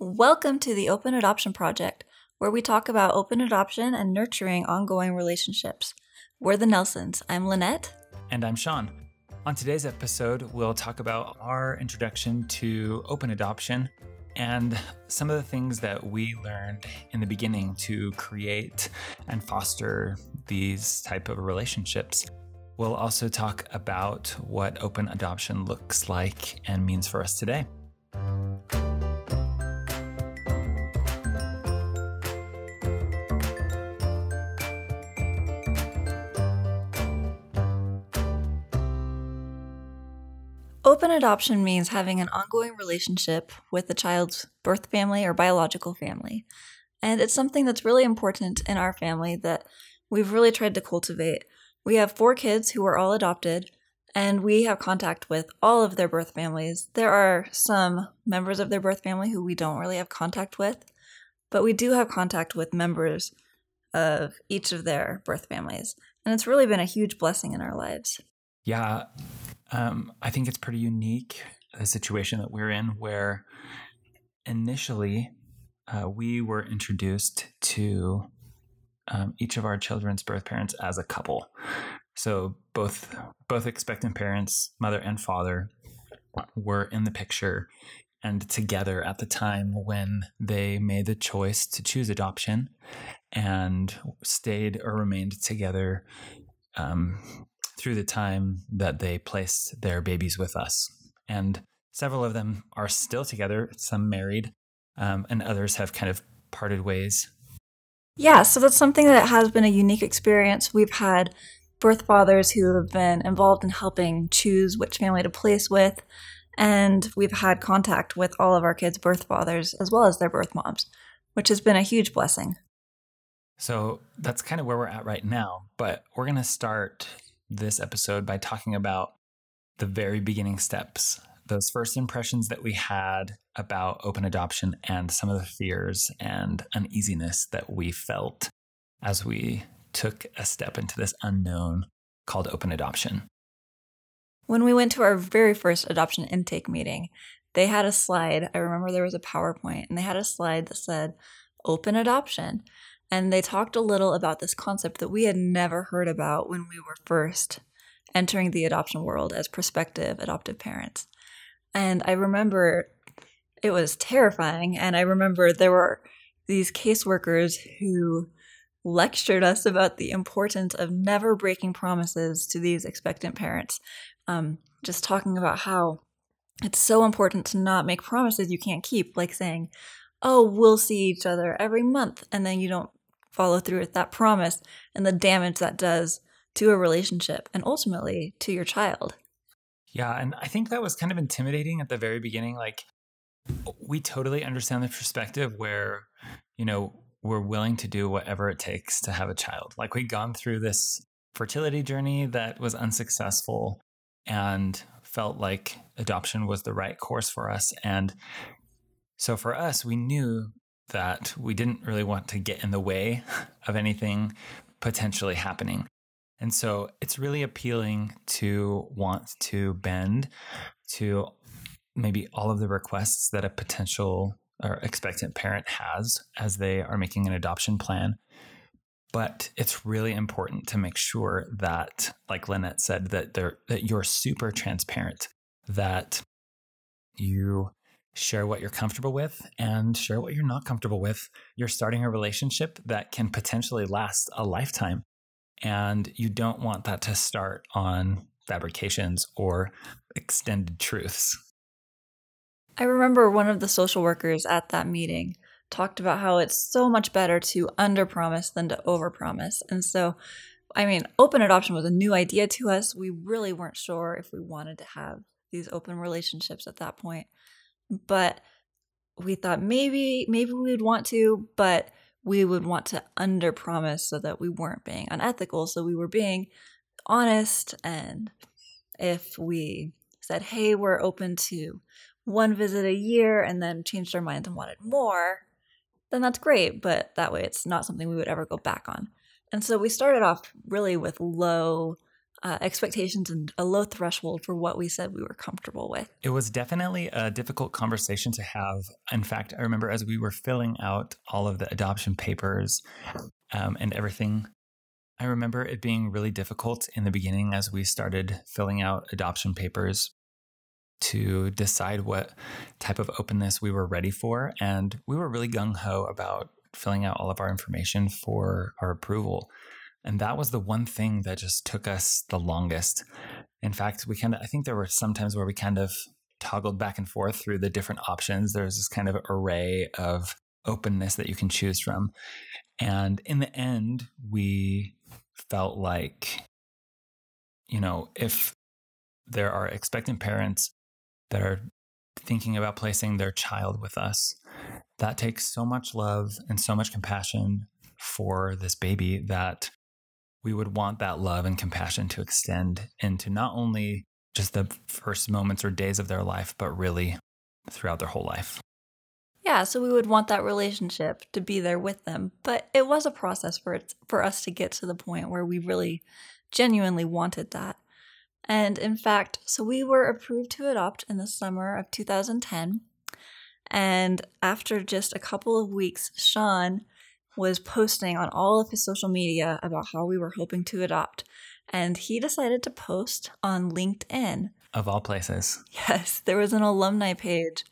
Welcome to the Open Adoption Project, where we talk about open adoption and nurturing ongoing relationships. We're the Nelsons. I'm Lynette. And I'm Sean. On today's episode, we'll talk about our introduction to open adoption and some of the things that we learned in the beginning to create and foster these type of relationships. We'll also talk about what open adoption looks like and means for us today. Open adoption means having an ongoing relationship with the child's birth family or biological family. And it's something that's really important in our family that we've really tried to cultivate. We have four kids who are all adopted, and we have contact with all of their birth families. There are some members of their birth family who we don't really have contact with, but we do have contact with members of each of their birth families. And it's really been a huge blessing in our lives. Yeah, um, I think it's pretty unique, the situation that we're in, where initially uh, we were introduced to um, each of our children's birth parents as a couple. So both both expectant parents, mother and father, were in the picture and together at the time when they made the choice to choose adoption and stayed or remained together um, through the time that they placed their babies with us. And several of them are still together, some married, um, and others have kind of parted ways. Yeah, so that's something that has been a unique experience. We've had birth fathers who have been involved in helping choose which family to place with, and we've had contact with all of our kids' birth fathers as well as their birth moms, which has been a huge blessing. So that's kind of where we're at right now, but we're going to start this episode by talking about the very beginning steps, those first impressions that we had about open adoption and some of the fears and uneasiness that we felt as we took a step into this unknown called open adoption. When we went to our very first adoption intake meeting, they had a slide. I remember there was a PowerPoint, and they had a slide that said open adoption. And they talked a little about this concept that we had never heard about when we were first entering the adoption world as prospective adoptive parents. And I remember it was terrifying. And I remember there were these caseworkers who lectured us about the importance of never breaking promises to these expectant parents. Um, just talking about how it's so important to not make promises you can't keep, like saying, Oh, we'll see each other every month, and then you don't follow through with that promise and the damage that does to a relationship and ultimately to your child. Yeah, and I think that was kind of intimidating at the very beginning. Like, we totally understand the perspective where, you know, we're willing to do whatever it takes to have a child. Like, we'd gone through this fertility journey that was unsuccessful and felt like adoption was the right course for us. And so for us, we knew that we didn't really want to get in the way of anything potentially happening. And so it's really appealing to want to bend to maybe all of the requests that a potential or expectant parent has as they are making an adoption plan. But it's really important to make sure that, like Lynette said, that they're that you're super transparent, that you share what you're comfortable with and share what you're not comfortable with. You're starting a relationship that can potentially last a lifetime. And you don't want that to start on fabrications or extended truths. I remember one of the social workers at that meeting talked about how it's so much better to underpromise than to overpromise. And so, I mean, open adoption was a new idea to us. We really weren't sure if we wanted to have these open relationships at that point but we thought maybe maybe we would want to, but we would want to under promise so that we weren't being unethical. So we were being honest and if we said, "Hey, we're open to one visit a year," and then changed our minds and wanted more, then that's great. But that way, it's not something we would ever go back on. And so we started off really with low uh, expectations and a low threshold for what we said we were comfortable with. It was definitely a difficult conversation to have. In fact, I remember as we were filling out all of the adoption papers um, and everything, I remember it being really difficult in the beginning as we started filling out adoption papers to decide what type of openness we were ready for. And we were really gung ho about filling out all of our information for our approval. And that was the one thing that just took us the longest. In fact, we kind of, I think there were some times where we kind of toggled back and forth through the different options. There's this kind of array of openness that you can choose from. And in the end, we felt like, you know, if there are expectant parents that are thinking about placing their child with us, that takes so much love and so much compassion for this baby that we would want that love and compassion to extend into not only just the first moments or days of their life, but really throughout their whole life. Yeah, so we would want that relationship to be there with them, but it was a process for it for us to get to the point where we really genuinely wanted that. And in fact, so we were approved to adopt in the summer of 2010. And after just a couple of weeks, Sean was posting on all of his social media about how we were hoping to adopt. And he decided to post on LinkedIn. Of all places. Yes, there was an alumni page.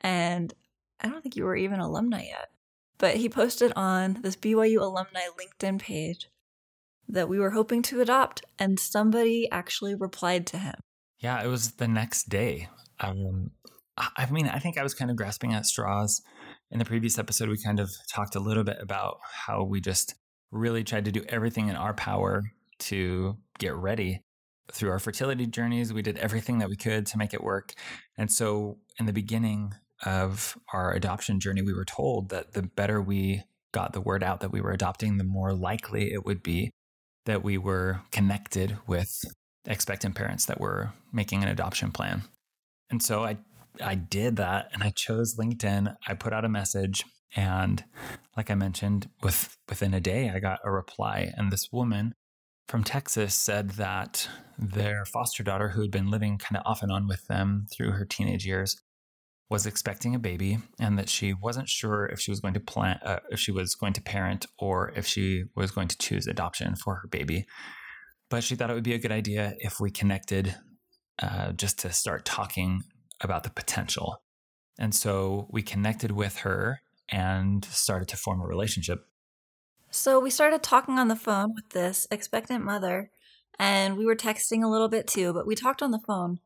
And I don't think you were even alumni yet. But he posted on this BYU alumni LinkedIn page that we were hoping to adopt, and somebody actually replied to him. Yeah, it was the next day. Um, I mean, I think I was kind of grasping at straws in the previous episode, we kind of talked a little bit about how we just really tried to do everything in our power to get ready through our fertility journeys. We did everything that we could to make it work. And so, in the beginning of our adoption journey, we were told that the better we got the word out that we were adopting, the more likely it would be that we were connected with expectant parents that were making an adoption plan. And so I I did that and I chose LinkedIn. I put out a message and like I mentioned, with within a day I got a reply and this woman from Texas said that their foster daughter who had been living kind of off and on with them through her teenage years was expecting a baby and that she wasn't sure if she was going to plan uh, if she was going to parent or if she was going to choose adoption for her baby but she thought it would be a good idea if we connected uh, just to start talking about the potential. And so we connected with her and started to form a relationship. So we started talking on the phone with this expectant mother, and we were texting a little bit too, but we talked on the phone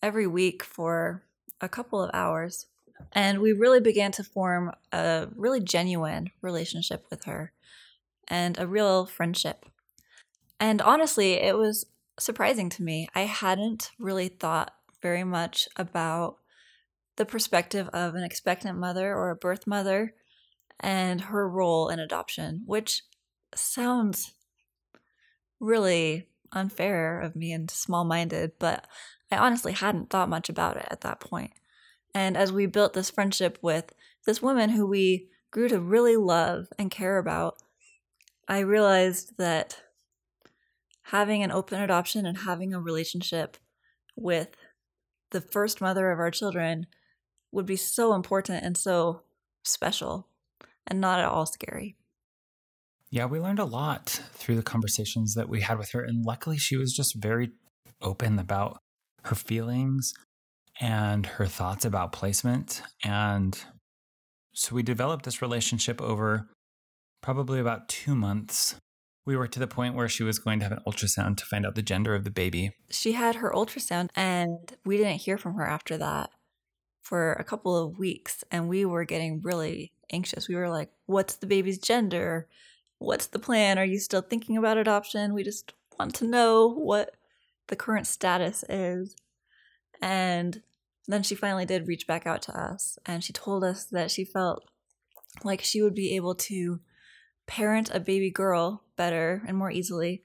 every week for a couple of hours. And we really began to form a really genuine relationship with her and a real friendship. And honestly, it was surprising to me. I hadn't really thought very much about the perspective of an expectant mother or a birth mother and her role in adoption, which sounds really unfair of me and small minded, but I honestly hadn't thought much about it at that point. And as we built this friendship with this woman who we grew to really love and care about, I realized that having an open adoption and having a relationship with the first mother of our children would be so important and so special and not at all scary. Yeah, we learned a lot through the conversations that we had with her. And luckily, she was just very open about her feelings and her thoughts about placement. And so we developed this relationship over probably about two months we were to the point where she was going to have an ultrasound to find out the gender of the baby. She had her ultrasound, and we didn't hear from her after that for a couple of weeks. And we were getting really anxious. We were like, What's the baby's gender? What's the plan? Are you still thinking about adoption? We just want to know what the current status is. And then she finally did reach back out to us, and she told us that she felt like she would be able to parent a baby girl better and more easily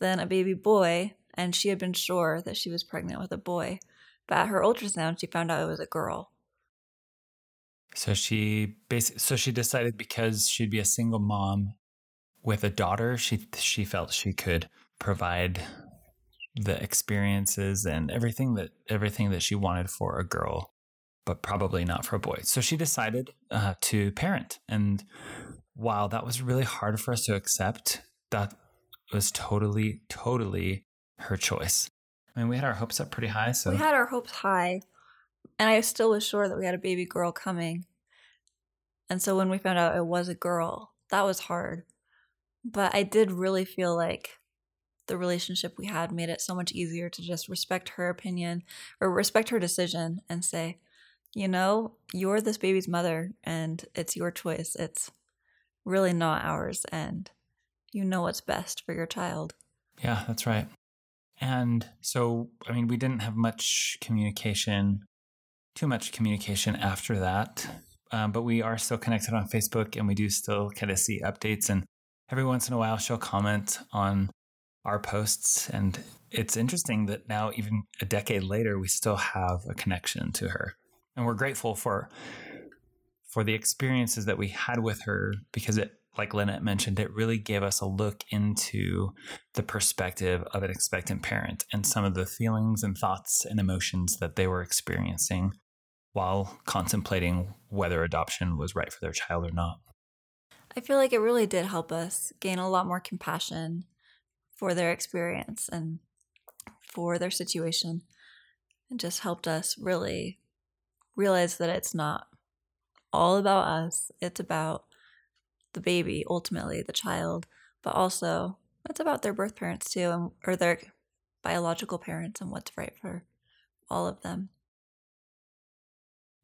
than a baby boy, and she had been sure that she was pregnant with a boy. But at her ultrasound, she found out it was a girl. So she basically, so she decided because she'd be a single mom with a daughter, she she felt she could provide the experiences and everything that everything that she wanted for a girl, but probably not for a boy. So she decided uh, to parent, and while that was really hard for us to accept, that was totally, totally her choice. I mean, we had our hopes up pretty high. So we had our hopes high, and I still was sure that we had a baby girl coming. And so when we found out it was a girl, that was hard. But I did really feel like the relationship we had made it so much easier to just respect her opinion or respect her decision and say, you know, you're this baby's mother and it's your choice. It's really not ours. And you know what's best for your child. Yeah, that's right. And so, I mean, we didn't have much communication, too much communication after that. Um, but we are still connected on Facebook and we do still kind of see updates. And every once in a while, she'll comment on our posts. And it's interesting that now, even a decade later, we still have a connection to her. And we're grateful for for the experiences that we had with her because it like Lynette mentioned, it really gave us a look into the perspective of an expectant parent and some of the feelings and thoughts and emotions that they were experiencing while contemplating whether adoption was right for their child or not. I feel like it really did help us gain a lot more compassion for their experience and for their situation. It just helped us really realize that it's not all about us, it's about the baby, ultimately the child, but also it's about their birth parents too, and or their biological parents and what's right for all of them.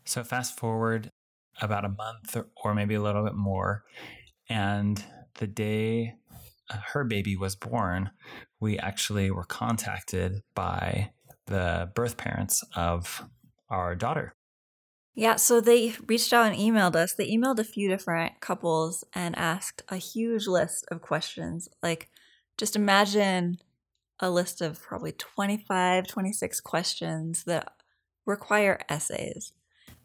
So fast forward about a month or maybe a little bit more, and the day uh, her baby was born, we actually were contacted by the birth parents of our daughter. Yeah, so they reached out and emailed us. They emailed a few different couples and asked a huge list of questions. Like, just imagine a list of probably 25, 26 questions that require essays.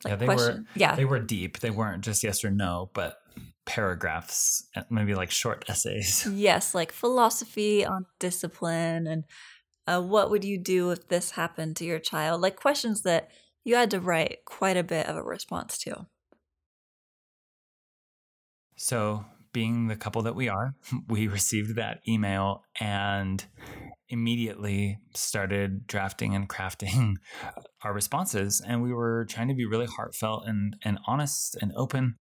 Like yeah, they question. were yeah. they were deep. They weren't just yes or no, but paragraphs, maybe like short essays. Yes, like philosophy on discipline and uh, what would you do if this happened to your child? Like questions that you had to write quite a bit of a response to. So, being the couple that we are, we received that email and immediately started drafting and crafting our responses. And we were trying to be really heartfelt and, and honest and open.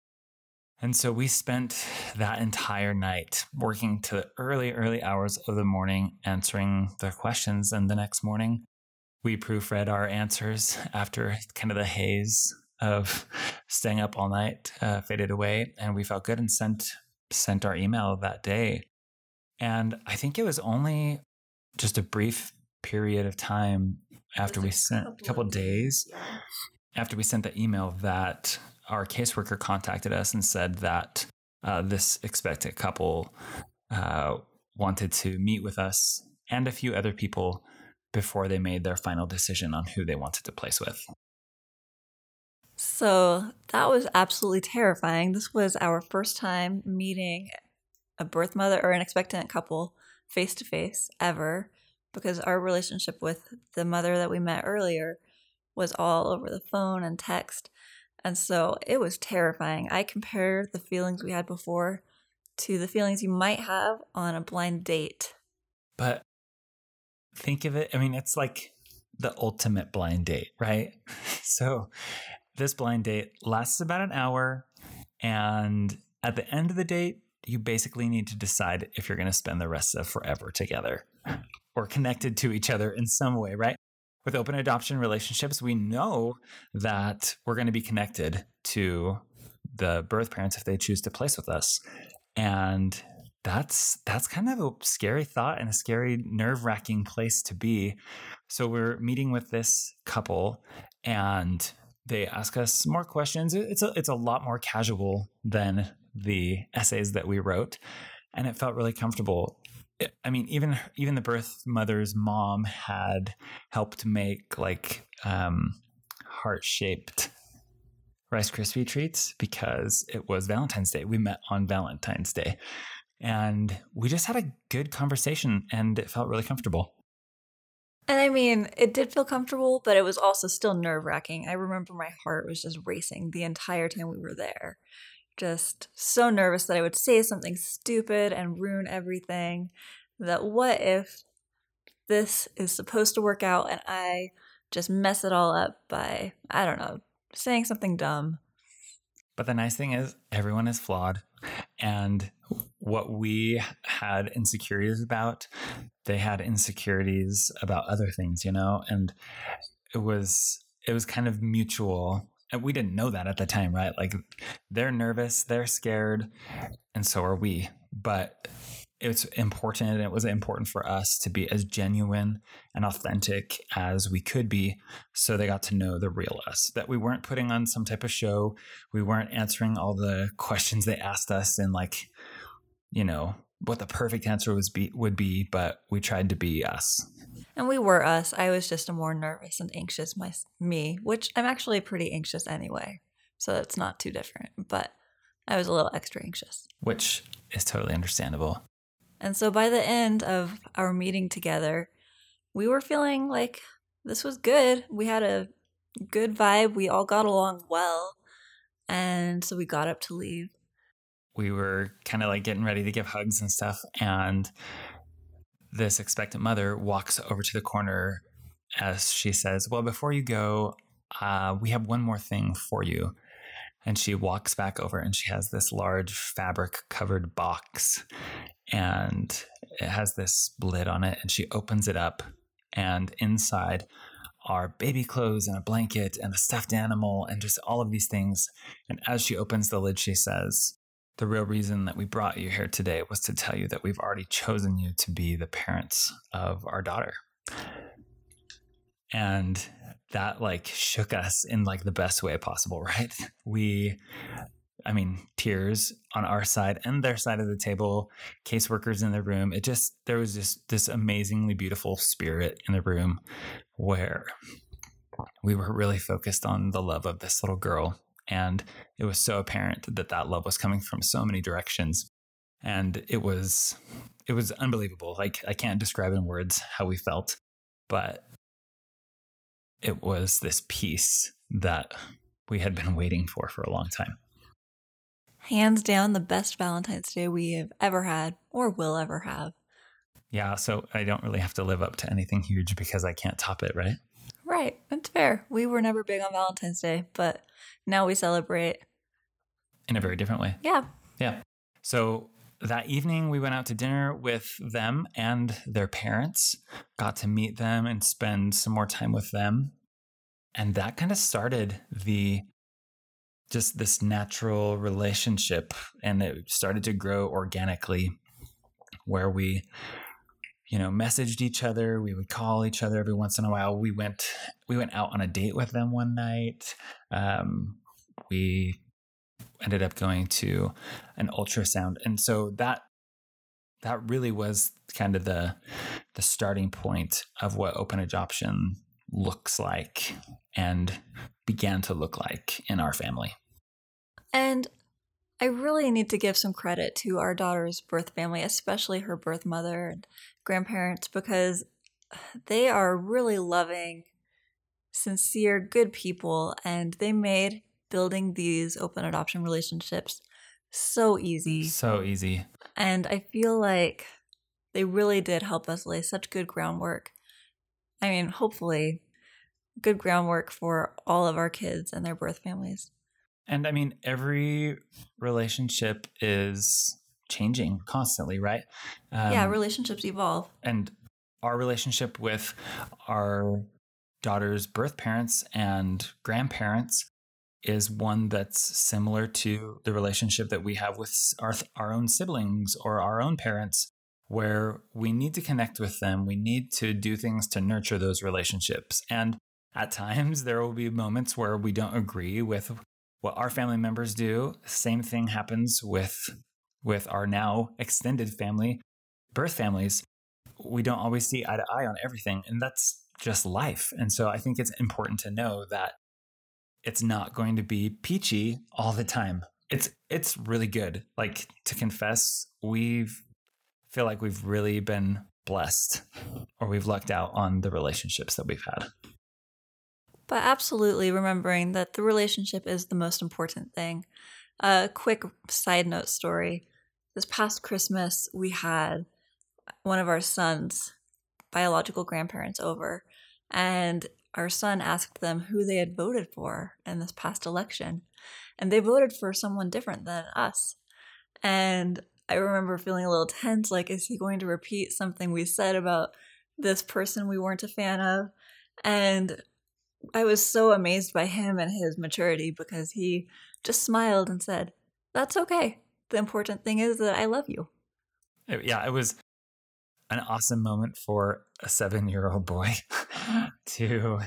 And so we spent that entire night working to the early, early hours of the morning answering their questions. And the next morning, we proofread our answers after kind of the haze of staying up all night uh, faded away, and we felt good and sent sent our email that day. And I think it was only just a brief period of time after we sent a couple days yeah. after we sent the email that our caseworker contacted us and said that uh, this expectant couple uh, wanted to meet with us and a few other people before they made their final decision on who they wanted to place with. So that was absolutely terrifying. This was our first time meeting a birth mother or an expectant couple face to face ever because our relationship with the mother that we met earlier was all over the phone and text. And so it was terrifying. I compared the feelings we had before to the feelings you might have on a blind date. But think of it. I mean, it's like the ultimate blind date, right? So this blind date lasts about an hour. And at the end of the date, you basically need to decide if you're going to spend the rest of forever together or connected to each other in some way, right? With open adoption relationships, we know that we're going to be connected to the birth parents if they choose to place with us. And that's that's kind of a scary thought and a scary nerve-wracking place to be. So we're meeting with this couple and they ask us more questions. It's a, it's a lot more casual than the essays that we wrote and it felt really comfortable. I mean even even the birth mother's mom had helped make like um, heart-shaped rice krispie treats because it was valentine's day. We met on valentine's day and we just had a good conversation and it felt really comfortable. And I mean, it did feel comfortable, but it was also still nerve wracking. I remember my heart was just racing the entire time we were there. Just so nervous that I would say something stupid and ruin everything. That what if this is supposed to work out and I just mess it all up by, I don't know, saying something dumb. But the nice thing is, everyone is flawed. And what we had insecurities about, they had insecurities about other things, you know? And it was it was kind of mutual. And we didn't know that at the time, right? Like they're nervous, they're scared, and so are we. But it's important and it was important for us to be as genuine and authentic as we could be so they got to know the real us that we weren't putting on some type of show we weren't answering all the questions they asked us in like you know what the perfect answer was be would be but we tried to be us and we were us i was just a more nervous and anxious my me which i'm actually pretty anxious anyway so it's not too different but i was a little extra anxious which is totally understandable and so by the end of our meeting together, we were feeling like this was good. We had a good vibe. We all got along well. And so we got up to leave. We were kind of like getting ready to give hugs and stuff. And this expectant mother walks over to the corner as she says, Well, before you go, uh, we have one more thing for you. And she walks back over and she has this large fabric covered box and it has this lid on it and she opens it up and inside are baby clothes and a blanket and a stuffed animal and just all of these things and as she opens the lid she says the real reason that we brought you here today was to tell you that we've already chosen you to be the parents of our daughter and that like shook us in like the best way possible right we I mean, tears on our side and their side of the table, caseworkers in the room. It just, there was just this amazingly beautiful spirit in the room where we were really focused on the love of this little girl. And it was so apparent that that love was coming from so many directions. And it was, it was unbelievable. Like, I can't describe in words how we felt, but it was this peace that we had been waiting for for a long time hands down the best Valentine's Day we have ever had or will ever have. Yeah, so I don't really have to live up to anything huge because I can't top it, right? Right. That's fair. We were never big on Valentine's Day, but now we celebrate in a very different way. Yeah. Yeah. So that evening, we went out to dinner with them and their parents, got to meet them and spend some more time with them. And that kind of started the just this natural relationship and it started to grow organically where we you know messaged each other. We would call each other every once in a while. We went we went out on a date with them one night. Um, we ended up going to an ultrasound. And so that that really was kind of the the starting point of what open adoption looks like and began to look like in our family. And I really need to give some credit to our daughter's birth family, especially her birth mother and grandparents, because they are really loving, sincere, good people, and they made building these open adoption relationships so easy. So easy. And I feel like they really did help us lay such good groundwork. I mean, hopefully, good groundwork for all of our kids and their birth families. And I mean, every relationship is changing constantly, right? Um, yeah, relationships evolve. And our relationship with our daughter's birth parents and grandparents is one that's similar to the relationship that we have with our, our own siblings or our own parents where we need to connect with them. We need to do things to nurture those relationships. And at times, there will be moments where we don't agree with what our family members do. Same thing happens with with our now extended family, birth families. We don't always see eye to eye on everything, and that's just life. And so I think it's important to know that it's not going to be peachy all the time. It's it's really good. Like to confess, we've feel like we've really been blessed or we've lucked out on the relationships that we've had. But absolutely remembering that the relationship is the most important thing. A quick side note story. This past Christmas, we had one of our sons' biological grandparents over, and our son asked them who they had voted for in this past election. And they voted for someone different than us. And I remember feeling a little tense like, is he going to repeat something we said about this person we weren't a fan of? And I was so amazed by him and his maturity because he just smiled and said, That's okay. The important thing is that I love you. Uh, yeah, it was an awesome moment for a seven year old boy to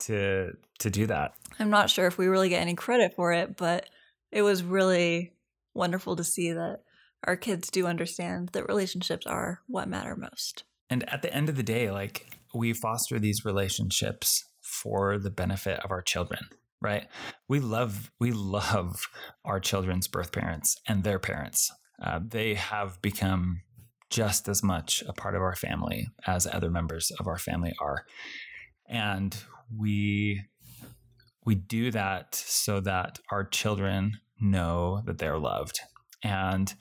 to to do that. I'm not sure if we really get any credit for it, but it was really wonderful to see that our kids do understand that relationships are what matter most. And at the end of the day, like we foster these relationships for the benefit of our children, right? We love we love our children's birth parents and their parents. Uh, they have become just as much a part of our family as other members of our family are, and we we do that so that our children know that they're loved and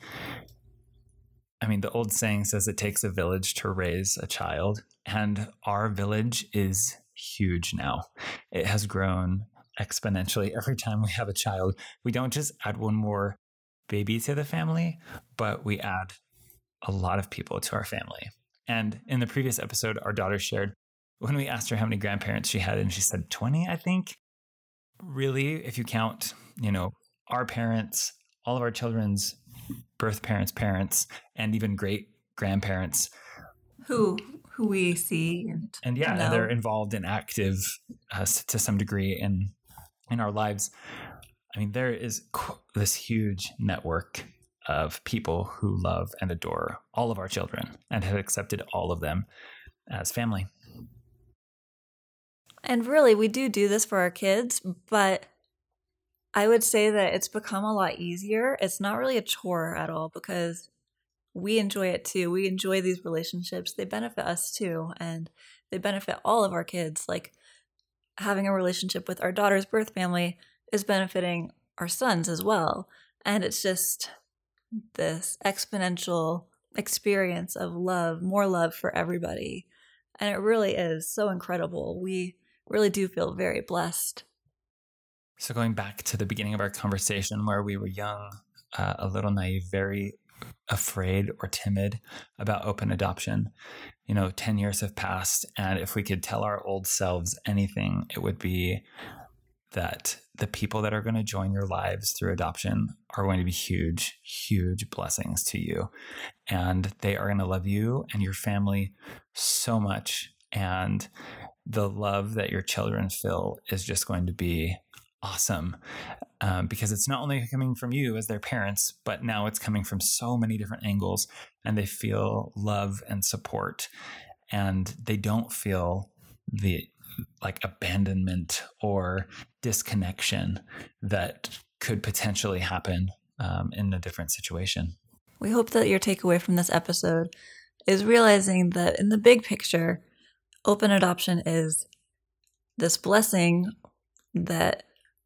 I mean, the old saying says it takes a village to raise a child, and our village is huge now. It has grown exponentially every time we have a child. We don't just add one more baby to the family, but we add a lot of people to our family. And in the previous episode, our daughter shared when we asked her how many grandparents she had, and she said 20, I think. Really, if you count, you know, our parents, all of our children's birth parents, parents, and even great grandparents who who we see and and yeah, know. they're involved and active uh, to some degree in in our lives. I mean, there is this huge network of people who love and adore all of our children and have accepted all of them as family. And really, we do do this for our kids, but I would say that it's become a lot easier. It's not really a chore at all because we enjoy it too. We enjoy these relationships. They benefit us too, and they benefit all of our kids. Like having a relationship with our daughter's birth family is benefiting our sons as well. And it's just this exponential experience of love, more love for everybody. And it really is so incredible. We really do feel very blessed so, going back to the beginning of our conversation where we were young, uh, a little naive, very afraid or timid about open adoption, you know, 10 years have passed. And if we could tell our old selves anything, it would be that the people that are going to join your lives through adoption are going to be huge, huge blessings to you. And they are going to love you and your family so much. And the love that your children feel is just going to be awesome um, because it's not only coming from you as their parents, but now it's coming from so many different angles, and they feel love and support, and they don't feel the like abandonment or disconnection that could potentially happen um, in a different situation. We hope that your takeaway from this episode is realizing that in the big picture, open adoption is this blessing that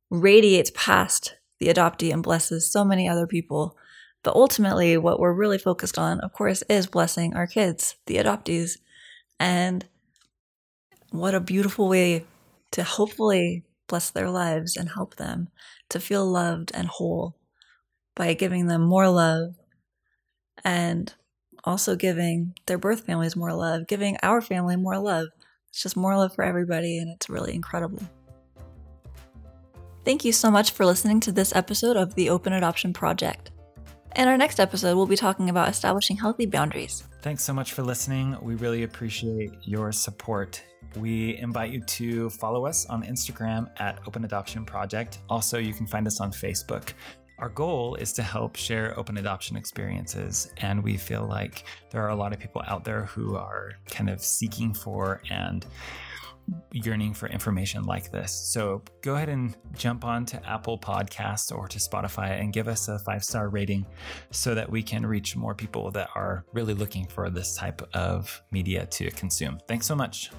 radiates past the adoptee and blesses so many other people. But ultimately, what we're really focused on, of course, is blessing our kids, the adoptees. And what a beautiful way to hopefully bless their lives and help them to feel loved and whole by giving them more love and also giving their birth families more love, giving our family more love. It's just more love for everybody, and it's really incredible. Thank you so much for listening to this episode of the Open Adoption Project. In our next episode, we'll be talking about establishing healthy boundaries. Thanks so much for listening. We really appreciate your support. We invite you to follow us on Instagram at Open Adoption Project. Also, you can find us on Facebook. Our goal is to help share open adoption experiences, and we feel like there are a lot of people out there who are kind of seeking for and yearning for information like this. So go ahead and jump on to Apple Podcasts or to Spotify and give us a five star rating so that we can reach more people that are really looking for this type of media to consume. Thanks so much.